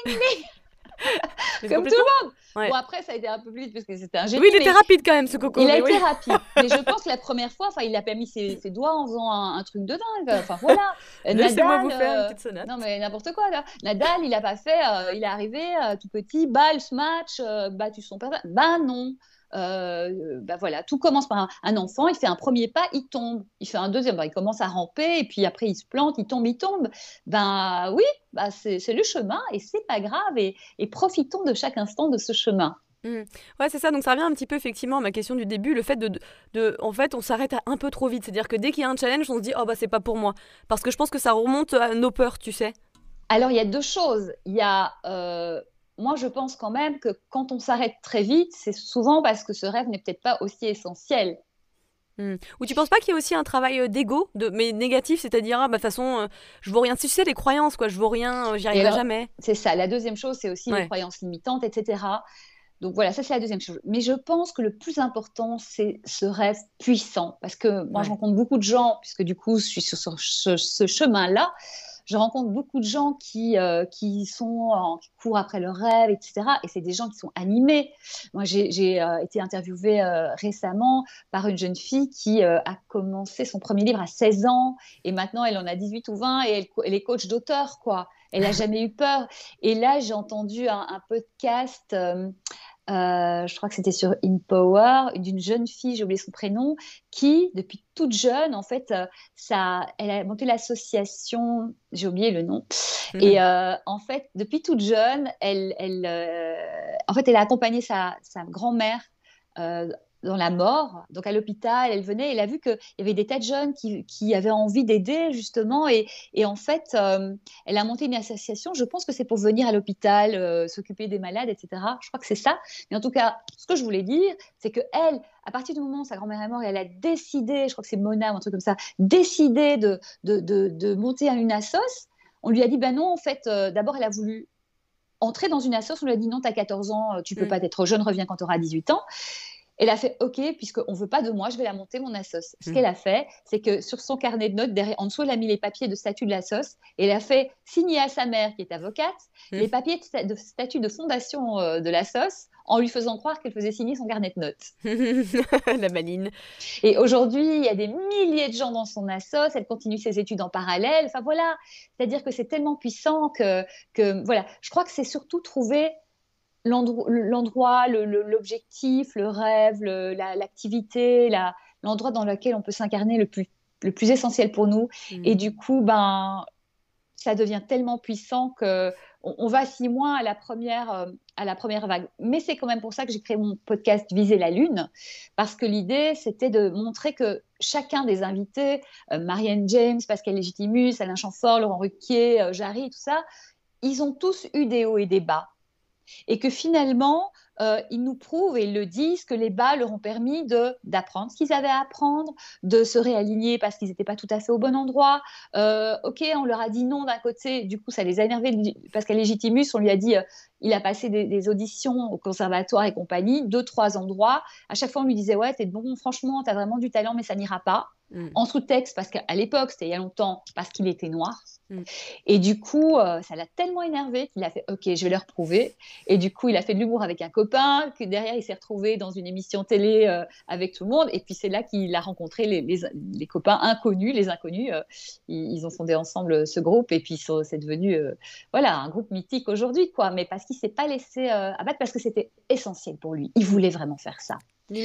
S2: ding ding ding Comme tout le monde. Bon, après, ça a été un peu plus vite parce que c'était un génie.
S3: Oui, il était rapide quand même, ce coco.
S2: Il a été rapide. [laughs] Mais je pense que la première fois, il a pas mis ses, doigts en faisant un, truc de dingue. Enfin, voilà. [laughs]
S3: Laissez-moi vous faire une euh, petite sonate.
S2: Non, mais n'importe quoi, là. Nadal, il a pas fait. Euh, il est arrivé euh, tout petit, balle, match, battu son père. Bah non. Euh, bah voilà, tout commence par un, enfant, il fait un premier pas, il tombe, il fait un deuxième, bah, il commence à ramper, et puis après il se plante, il tombe, il tombe. Ben oui, bah c'est le chemin, et c'est pas grave, et, profitons de chaque instant de ce chemin.
S3: Mmh. Ouais, c'est ça. Donc ça revient un petit peu effectivement à ma question du début, le fait de, de, en fait, on s'arrête un peu trop vite. C'est-à-dire que dès qu'il y a un challenge, on se dit oh bah c'est pas pour moi, parce que je pense que ça remonte à nos peurs, tu sais.
S2: Alors il y a deux choses. Il y a euh, moi, je pense quand même que quand on s'arrête très vite, c'est souvent parce que ce rêve n'est peut-être pas aussi essentiel.
S3: Hmm. Ou tu penses pas qu'il y a aussi un travail euh, d'ego, de, mais négatif, c'est-à-dire, ah, bah, de toute façon, euh, je vaux rien. Tu sais, les croyances, quoi, je vaux rien, euh, j'y arriverai jamais.
S2: C'est ça. La deuxième chose, c'est aussi les croyances limitantes, etc. Donc voilà, ça c'est la deuxième chose. Mais je pense que le plus important, c'est ce rêve puissant. Parce que moi, je rencontre beaucoup de gens, puisque du coup, je suis sur ce chemin-là je rencontre beaucoup de gens qui, euh, qui, sont en, qui courent après leurs rêves, etc. Et c'est des gens qui sont animés. Moi, j'ai euh, été interviewée euh, récemment par une jeune fille qui a commencé son premier livre à 16 ans et maintenant elle en a 18 ou 20 et elle, elle est coach d'auteur, quoi. Elle n'a [laughs] jamais eu peur. Et là, j'ai entendu un, un podcast euh, je crois que c'était sur InPower, d'une jeune fille, j'ai oublié son prénom, qui, depuis toute jeune, en fait, euh, ça, elle a monté l'association, j'ai oublié le nom, mhm. et euh, en fait, depuis toute jeune, elle, elle, en fait, elle a accompagné sa, sa grand-mère dans la mort, donc à l'hôpital, elle venait, elle a vu qu'il y avait des tas de jeunes qui, qui avaient envie d'aider justement, et, et, en fait, euh, elle a monté une association, je pense que c'est pour venir à l'hôpital, euh, s'occuper des malades, etc. Je crois que c'est ça, mais en tout cas, ce que je voulais dire, c'est que elle, à partir du moment où sa grand-mère est morte, elle a décidé, je crois que c'est Mona ou un truc comme ça, décidé de, de, de, de monter une assos, on lui a dit, ben non, en fait, euh, d'abord, elle a voulu entrer dans une assos, on lui a dit non, tu as 14 ans, tu peux mm. pas être jeune, reviens quand tu auras 18 ans. Elle a fait OK, puisqu'on ne veut pas de moi, je vais la monter, mon assos. Ce mmh. qu'elle a fait, c'est que sur son carnet de notes, derrière, en dessous, elle a mis les papiers de statut de l'assos et elle a fait signer à sa mère, qui est avocate, mmh. les papiers de, statut de fondation euh, de l'assos en lui faisant croire qu'elle faisait signer son carnet de notes. [laughs]
S3: la maline.
S2: Et aujourd'hui, il y a des milliers de gens dans son assos, elle continue ses études en parallèle. Enfin voilà, c'est-à-dire que c'est tellement puissant que, que voilà, je crois que c'est surtout trouver l'endroit, l'objectif, le, rêve, l'activité, l'endroit dans lequel on peut s'incarner le plus, le plus essentiel pour nous. Mmh. Et du coup, ben, ça devient tellement puissant que on, va si moins à la première euh, à la première vague. Mais c'est quand même pour ça que j'ai créé mon podcast Viser la lune, parce que l'idée c'était de montrer que chacun des invités, euh, Marianne James, Pascal Légitimus, Alain Chamfort, Laurent Ruquier, euh, Jarry, tout ça, ils ont tous eu des hauts et des bas, et que finalement euh, ils nous prouvent et ils le disent que les bas leur ont permis d'apprendre ce qu'ils avaient à apprendre, de se réaligner parce qu'ils n'étaient pas tout à fait au bon endroit. Euh, ok, on leur a dit non d'un côté, du coup ça les a énervés parce qu'à Légitimus, on lui a dit euh, il a passé des, auditions au conservatoire et compagnie, deux, trois endroits. À chaque fois, on lui disait ouais, t'es bon, franchement, t'as vraiment du talent, mais ça n'ira pas. Mm. En sous-texte, parce qu'à l'époque, c'était il y a longtemps, parce qu'il était noir. Mm. Et du coup, euh, ça l'a tellement énervé qu'il a fait OK, je vais leur prouver. Et du coup, il a fait de l'humour avec un copain, que derrière, il s'est retrouvé dans une émission télé euh, avec tout le monde. Et puis, c'est là qu'il a rencontré les, les, copains inconnus, les inconnus. Euh, ils, ont fondé ensemble ce groupe. Et puis, c'est devenu voilà, un groupe mythique aujourd'hui, quoi. Mais parce qu'il ne s'est pas laissé abattre, parce que c'était essentiel pour lui. Il voulait vraiment faire ça.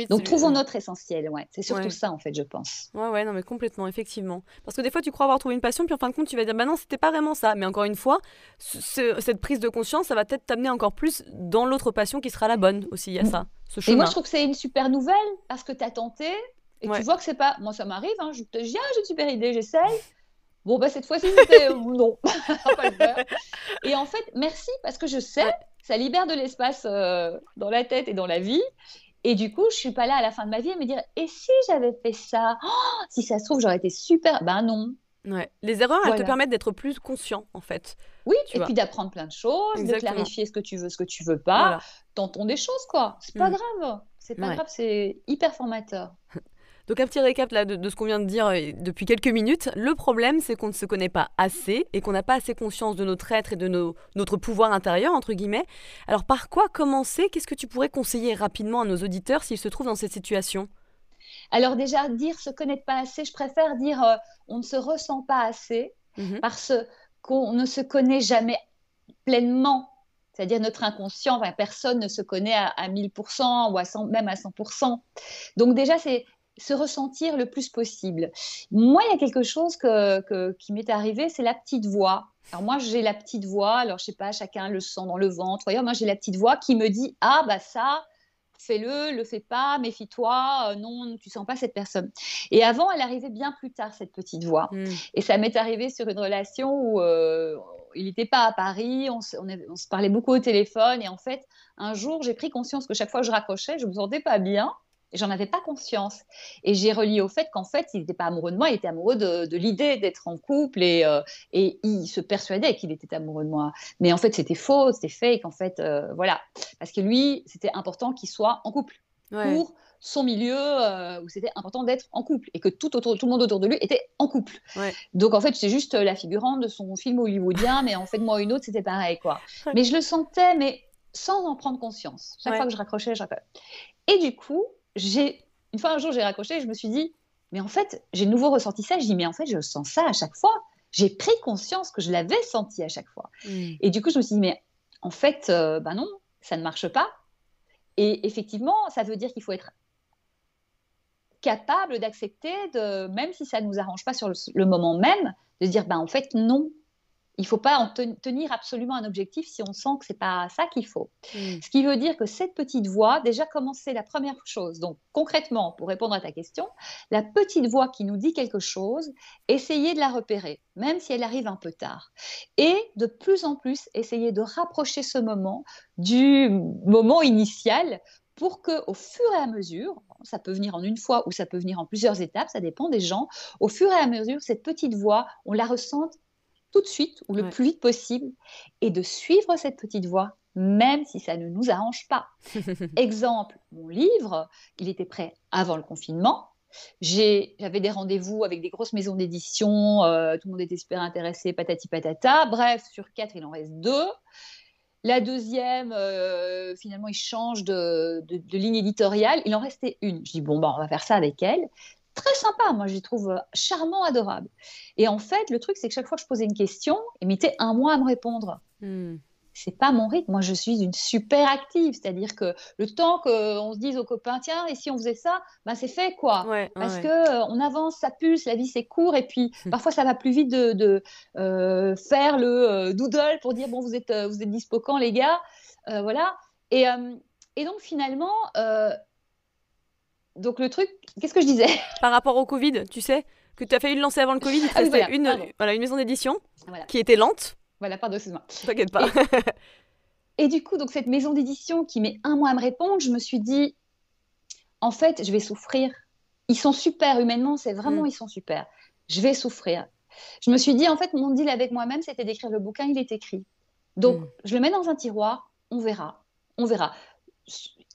S2: Donc trouvons notre essentiel, ouais. C'est surtout ça en fait, je pense.
S3: Ouais, ouais, non mais complètement, effectivement. Parce que des fois tu crois avoir trouvé une passion, puis en fin de compte tu vas dire, bah non, c'était pas vraiment ça. Mais encore une fois, cette prise de conscience, ça va peut-être t'amener encore plus dans l'autre passion qui sera la bonne aussi. Il y a ça, ce chemin.
S2: Et moi je trouve que c'est une super nouvelle parce que tu as tenté et tu vois que c'est pas. Moi ça m'arrive, hein, je te dis, ah, j'ai une super idée, j'essaye. Bon, bah cette fois-ci, c'était [laughs] non, [laughs] pas le faire. Et en fait, merci parce que je sais, ça libère de l'espace euh, dans la tête et dans la vie. Et du coup, je suis pas là à la fin de ma vie à me dire et si j'avais fait ça? Oh, Si ça se trouve, j'aurais été super. Ben non.
S3: Ouais. Les erreurs, elles te permettent d'être plus conscient, en fait.
S2: Oui, et puis d'apprendre plein de choses, de clarifier ce que tu veux, ce que tu veux pas. Tentons des choses, quoi. C'est pas mm. grave. C'est pas grave, c'est hyper formateur. [laughs]
S3: Donc un petit récap là, de, ce qu'on vient de dire euh, depuis quelques minutes. Le problème, c'est qu'on ne se connaît pas assez et qu'on n'a pas assez conscience de notre être et de notre pouvoir intérieur, entre guillemets. Alors par quoi commencer? Qu'est-ce que tu pourrais conseiller rapidement à nos auditeurs s'ils se trouvent dans cette situation?
S2: Alors déjà, dire se connaître pas assez, je préfère dire euh, on ne se ressent pas assez mhm. parce qu'on ne se connaît jamais pleinement. C'est-à-dire notre inconscient, personne ne se connaît à, 1000% ou à 100, même à 100%. Donc déjà, c'est se ressentir le plus possible. Moi, il y a quelque chose que, qui m'est arrivé, c'est la petite voix. Alors moi, j'ai la petite voix, alors je sais pas, chacun le sent dans le ventre. D'ailleurs, moi, j'ai la petite voix qui me dit, ah bah ça, fais-le, le fais pas, méfie-toi, euh, non, tu sens pas cette personne. Et avant, elle arrivait bien plus tard, cette petite voix. Hmm. Et ça m'est arrivé sur une relation où euh, il n'était pas à Paris, on se, on, se, parlait beaucoup au téléphone, et en fait, un jour, j'ai pris conscience que chaque fois que je raccrochais, je me sentais pas bien. J'en avais pas conscience. Et j'ai relié au fait qu'en fait, il n'était pas amoureux de moi, il était amoureux de, l'idée d'être en couple et, euh, et il se persuadait qu'il était amoureux de moi. Mais en fait, c'était faux, c'était fake, en fait, euh, voilà. Parce que lui, c'était important qu'il soit en couple pour son milieu euh, où c'était important d'être en couple et que tout, autour, tout le monde autour de lui était en couple. Donc en fait, c'est juste la figurante de son film hollywoodien, mais en fait, moi une autre, c'était pareil, quoi. Mais je le sentais, mais sans en prendre conscience. Chaque fois que je raccrochais, je raccrochais. Et du coup, j'ai une fois un jour j'ai raccroché et je me suis dit mais en fait j'ai de nouveau ressenti ça. Je dis mais en fait je sens ça à chaque fois. J'ai pris conscience que je l'avais senti à chaque fois. Mm. et du coup je me suis dit mais en fait euh, ben non ça ne marche pas. Et effectivement ça veut dire qu'il faut être capable d'accepter de même si ça ne nous arrange pas sur le, moment même de dire ben en fait non il ne faut pas en tenir absolument un objectif si on sent que c'est pas ça qu'il faut. Hmm. Ce qui veut dire que cette petite voix, déjà commencer la première chose. Donc concrètement, pour répondre à ta question, la petite voix qui nous dit quelque chose, essayez de la repérer, même si elle arrive un peu tard. Et de plus en plus, essayez de rapprocher ce moment du moment initial pour que, au fur et à mesure, ça peut venir en une fois ou ça peut venir en plusieurs étapes, ça dépend des gens, au fur et à mesure, cette petite voix, on la ressente tout de suite ou le plus vite possible et de suivre cette petite voie, même si ça ne nous arrange pas. [laughs] Exemple, mon livre, il était prêt avant le confinement. J'avais des rendez-vous avec des grosses maisons d'édition, euh, tout le monde était super intéressé, patati patata. Bref, sur quatre, il en reste deux. La deuxième, euh, finalement, il change de, ligne éditoriale. Il en restait une. Je dis, bon, bah, on va faire ça avec elle. Très sympa, moi, je les trouve euh, charmant, adorable. Et en fait, le truc, c'est que chaque fois que je posais une question, il mettait un mois à me répondre. Hmm c'est pas mon rythme. Moi, je suis une super active, c'est-à-dire que le temps qu'on se dise aux copains, tiens, et si on faisait ça, ben c'est fait quoi. Parce que euh, on avance, ça pulse, la vie c'est court, et puis hmm. parfois ça va plus vite de, euh, faire le euh, doodle pour dire bon, vous êtes vous êtes dispo quand les gars, voilà. Et, et, donc finalement. Donc le truc, qu'est-ce que je disais?
S3: Par rapport au Covid, tu sais, que tu as failli le lancer avant le Covid, ah, une, voilà, une maison d'édition qui était lente,
S2: voilà, pardon, excuse-moi.
S3: T'inquiète pas.
S2: Et, du coup, donc cette maison d'édition qui met un mois à me répondre, je me suis dit, en fait, je vais souffrir. Ils sont super humainement, c'est vraiment, mm. ils sont super. Je vais souffrir. Je me suis dit, en fait, mon deal avec moi-même, c'était d'écrire le bouquin, il est écrit. Donc, mm. je le mets dans un tiroir, on verra. On verra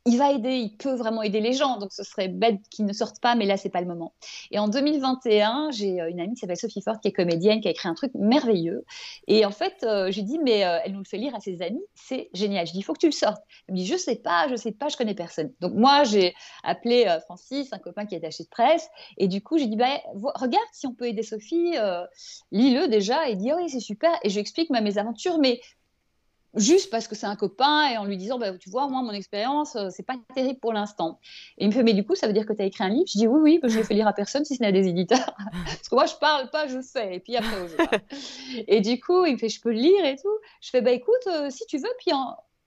S2: il va aider, il peut vraiment aider les gens. Donc, ce serait bête qu'il ne sorte pas, mais là, c'est pas le moment. Et en 2021, j'ai euh, une amie qui s'appelle Sophie Ford, qui est comédienne, qui a écrit un truc merveilleux. Et en fait, euh, j'ai dit, mais euh, elle nous le fait lire à ses amis, c'est génial. Je dis, il faut que tu le sortes. Elle me dit, je sais pas, je sais pas, je connais personne. Donc, moi, j'ai appelé Francis, un copain qui est attaché de presse. Et du coup, j'ai dit, bah, regarde si on peut aider Sophie, lis-le déjà. Et dit, oui, c'est super. Et je lui explique ma mésaventure, mais juste parce que c'est un copain et en lui disant bah, tu vois moi mon expérience euh, c'est pas terrible pour l'instant. Et il me fait mais du coup ça veut dire que tu as écrit un livre? Je dis oui oui je l'ai fait lire à personne si ce n'est des éditeurs. [laughs] Parce que moi je parle pas je fais et puis après et du coup il me fait je peux le lire et tout. Je fais bah écoute euh, si tu veux puis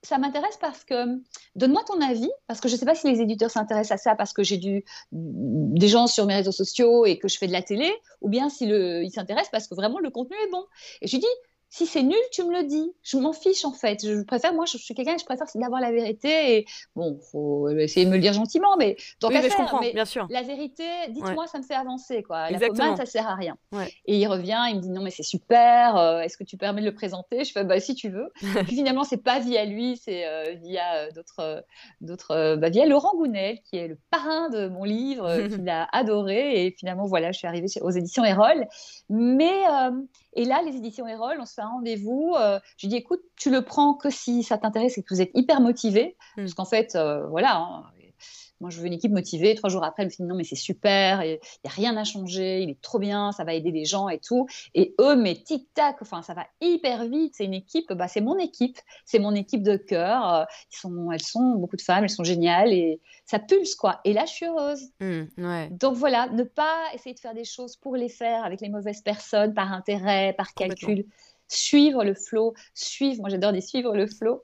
S2: ça m'intéresse parce que donne-moi ton avis parce que je sais pas si les éditeurs s'intéressent à ça parce que j'ai du des gens sur mes réseaux sociaux et que je fais de la télé ou bien si le s'intéressent parce que vraiment le contenu est bon. Et je lui dis si c'est nul, tu me le dis. Je m'en fiche en fait. Je préfère, moi, je, suis quelqu'un, je préfère d'avoir la vérité. Et bon, faut essayer de me le dire gentiment, mais
S3: tant oui, je comprends, bien sûr.
S2: La vérité, dites-moi, ça me fait avancer, quoi. La pommade, ça sert à rien. Et il revient, il me dit non, mais c'est super. Euh, est-ce que tu permets de le présenter? Je fais bah si tu veux. [laughs] puis finalement, c'est pas via lui, c'est euh, via euh, d'autres, d'autres, bah, via Laurent Gounel, qui est le parrain de mon livre, [laughs] qu'il a adoré. Et finalement, voilà, je suis arrivée aux éditions Erol. Mais et là, les éditions Erol, on se fait un rendez-vous. Euh, je lui dis, écoute, tu le prends que si ça t'intéresse et que vous êtes hyper motivé. Hmm. Parce qu'en fait, euh, voilà, hein, moi, je veux une équipe motivée. Trois jours après, elle me dit non, mais c'est super, il n'y a rien à changer, il est trop bien, ça va aider les gens et tout. Et eux, mais tic-tac, enfin, ça va hyper vite. C'est une équipe, bah, c'est mon équipe, c'est mon équipe de cœur. Euh, ils sont, elles sont beaucoup de femmes, elles sont géniales et ça pulse, quoi. Et là, je suis heureuse.
S3: Mmh,
S2: Donc voilà, ne pas essayer de faire des choses pour les faire avec les mauvaises personnes, par intérêt, par calcul suivre le flow, suivre, moi j'adore des suivre le flow,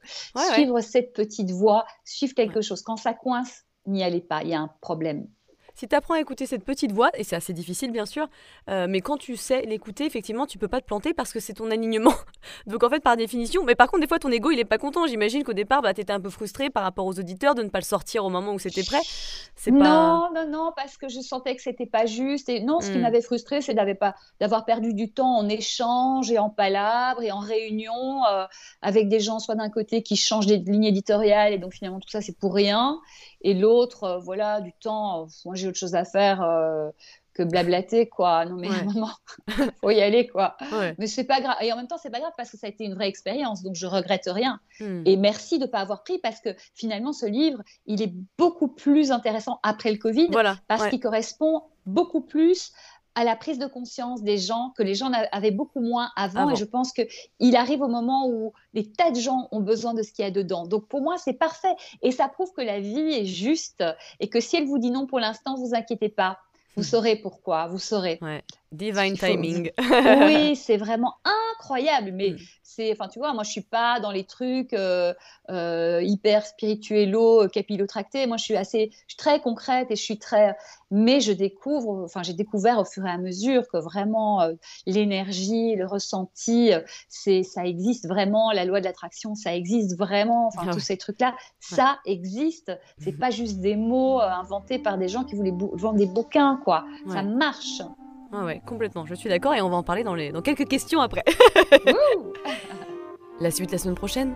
S2: suivre cette petite voix, suivre quelque chose. Quand ça coince, n'y allez pas, il y a un problème.
S3: Si tu apprends à écouter cette petite voix, et c'est assez difficile bien sûr, euh, mais quand tu sais l'écouter, effectivement, tu peux pas te planter parce que c'est ton alignement. [laughs] Donc en fait, par définition, mais par contre, des fois, ton ego, il est pas content. J'imagine qu'au départ, bah, tu étais un peu frustré par rapport aux auditeurs de ne pas le sortir au moment où c'était prêt.
S2: C'est Non, non, non, parce que je sentais que c'était pas juste. Et non, ce qui hmm. m'avait frustré, c'est d'avoir perdu du temps en échange et en palabres et en réunion euh, avec des gens, soit d'un côté qui changent des lignes éditoriales, et donc finalement, tout ça, c'est pour rien et l'autre, euh, voilà, du temps. Moi, j'ai autre chose à faire euh, que blablater, quoi. Non, mais ouais. [laughs] il faut y aller, quoi. Mais c'est pas grave. Et en même temps, c'est pas grave parce que ça a été une vraie expérience, donc je regrette rien. Hmm. Et merci de ne pas avoir pris parce que finalement, ce livre, il est beaucoup plus intéressant après le Covid parce qu'il correspond beaucoup plus à la prise de conscience des gens que les gens avaient beaucoup moins avant. Et je pense qu'il arrive au moment où des tas de gens ont besoin de ce qu'il y a dedans. Donc pour moi, c'est parfait. Et ça prouve que la vie est juste et que si elle vous dit non pour l'instant, vous inquiétez pas. Vous saurez pourquoi, vous saurez.
S3: Divine timing.
S2: oui, [laughs] c'est vraiment incroyable. Mais mm. c'est, enfin, tu vois, moi, je suis pas dans les trucs euh, euh, hyper spirituello, capillotractés. Moi, je suis assez, je suis très concrète et je suis très. Mais je découvre, enfin, j'ai découvert au fur et à mesure que vraiment euh, l'énergie, le ressenti, c'est, ça existe vraiment. La loi de l'attraction, ça existe vraiment. Enfin, ah tous ces trucs-là, ça existe. C'est pas juste des mots inventés par des gens qui voulaient vendre des bouquins, quoi. Ça marche.
S3: Ah ouais, complètement, je suis d'accord et on va en parler dans, les... dans quelques questions après. [laughs] La suite la semaine prochaine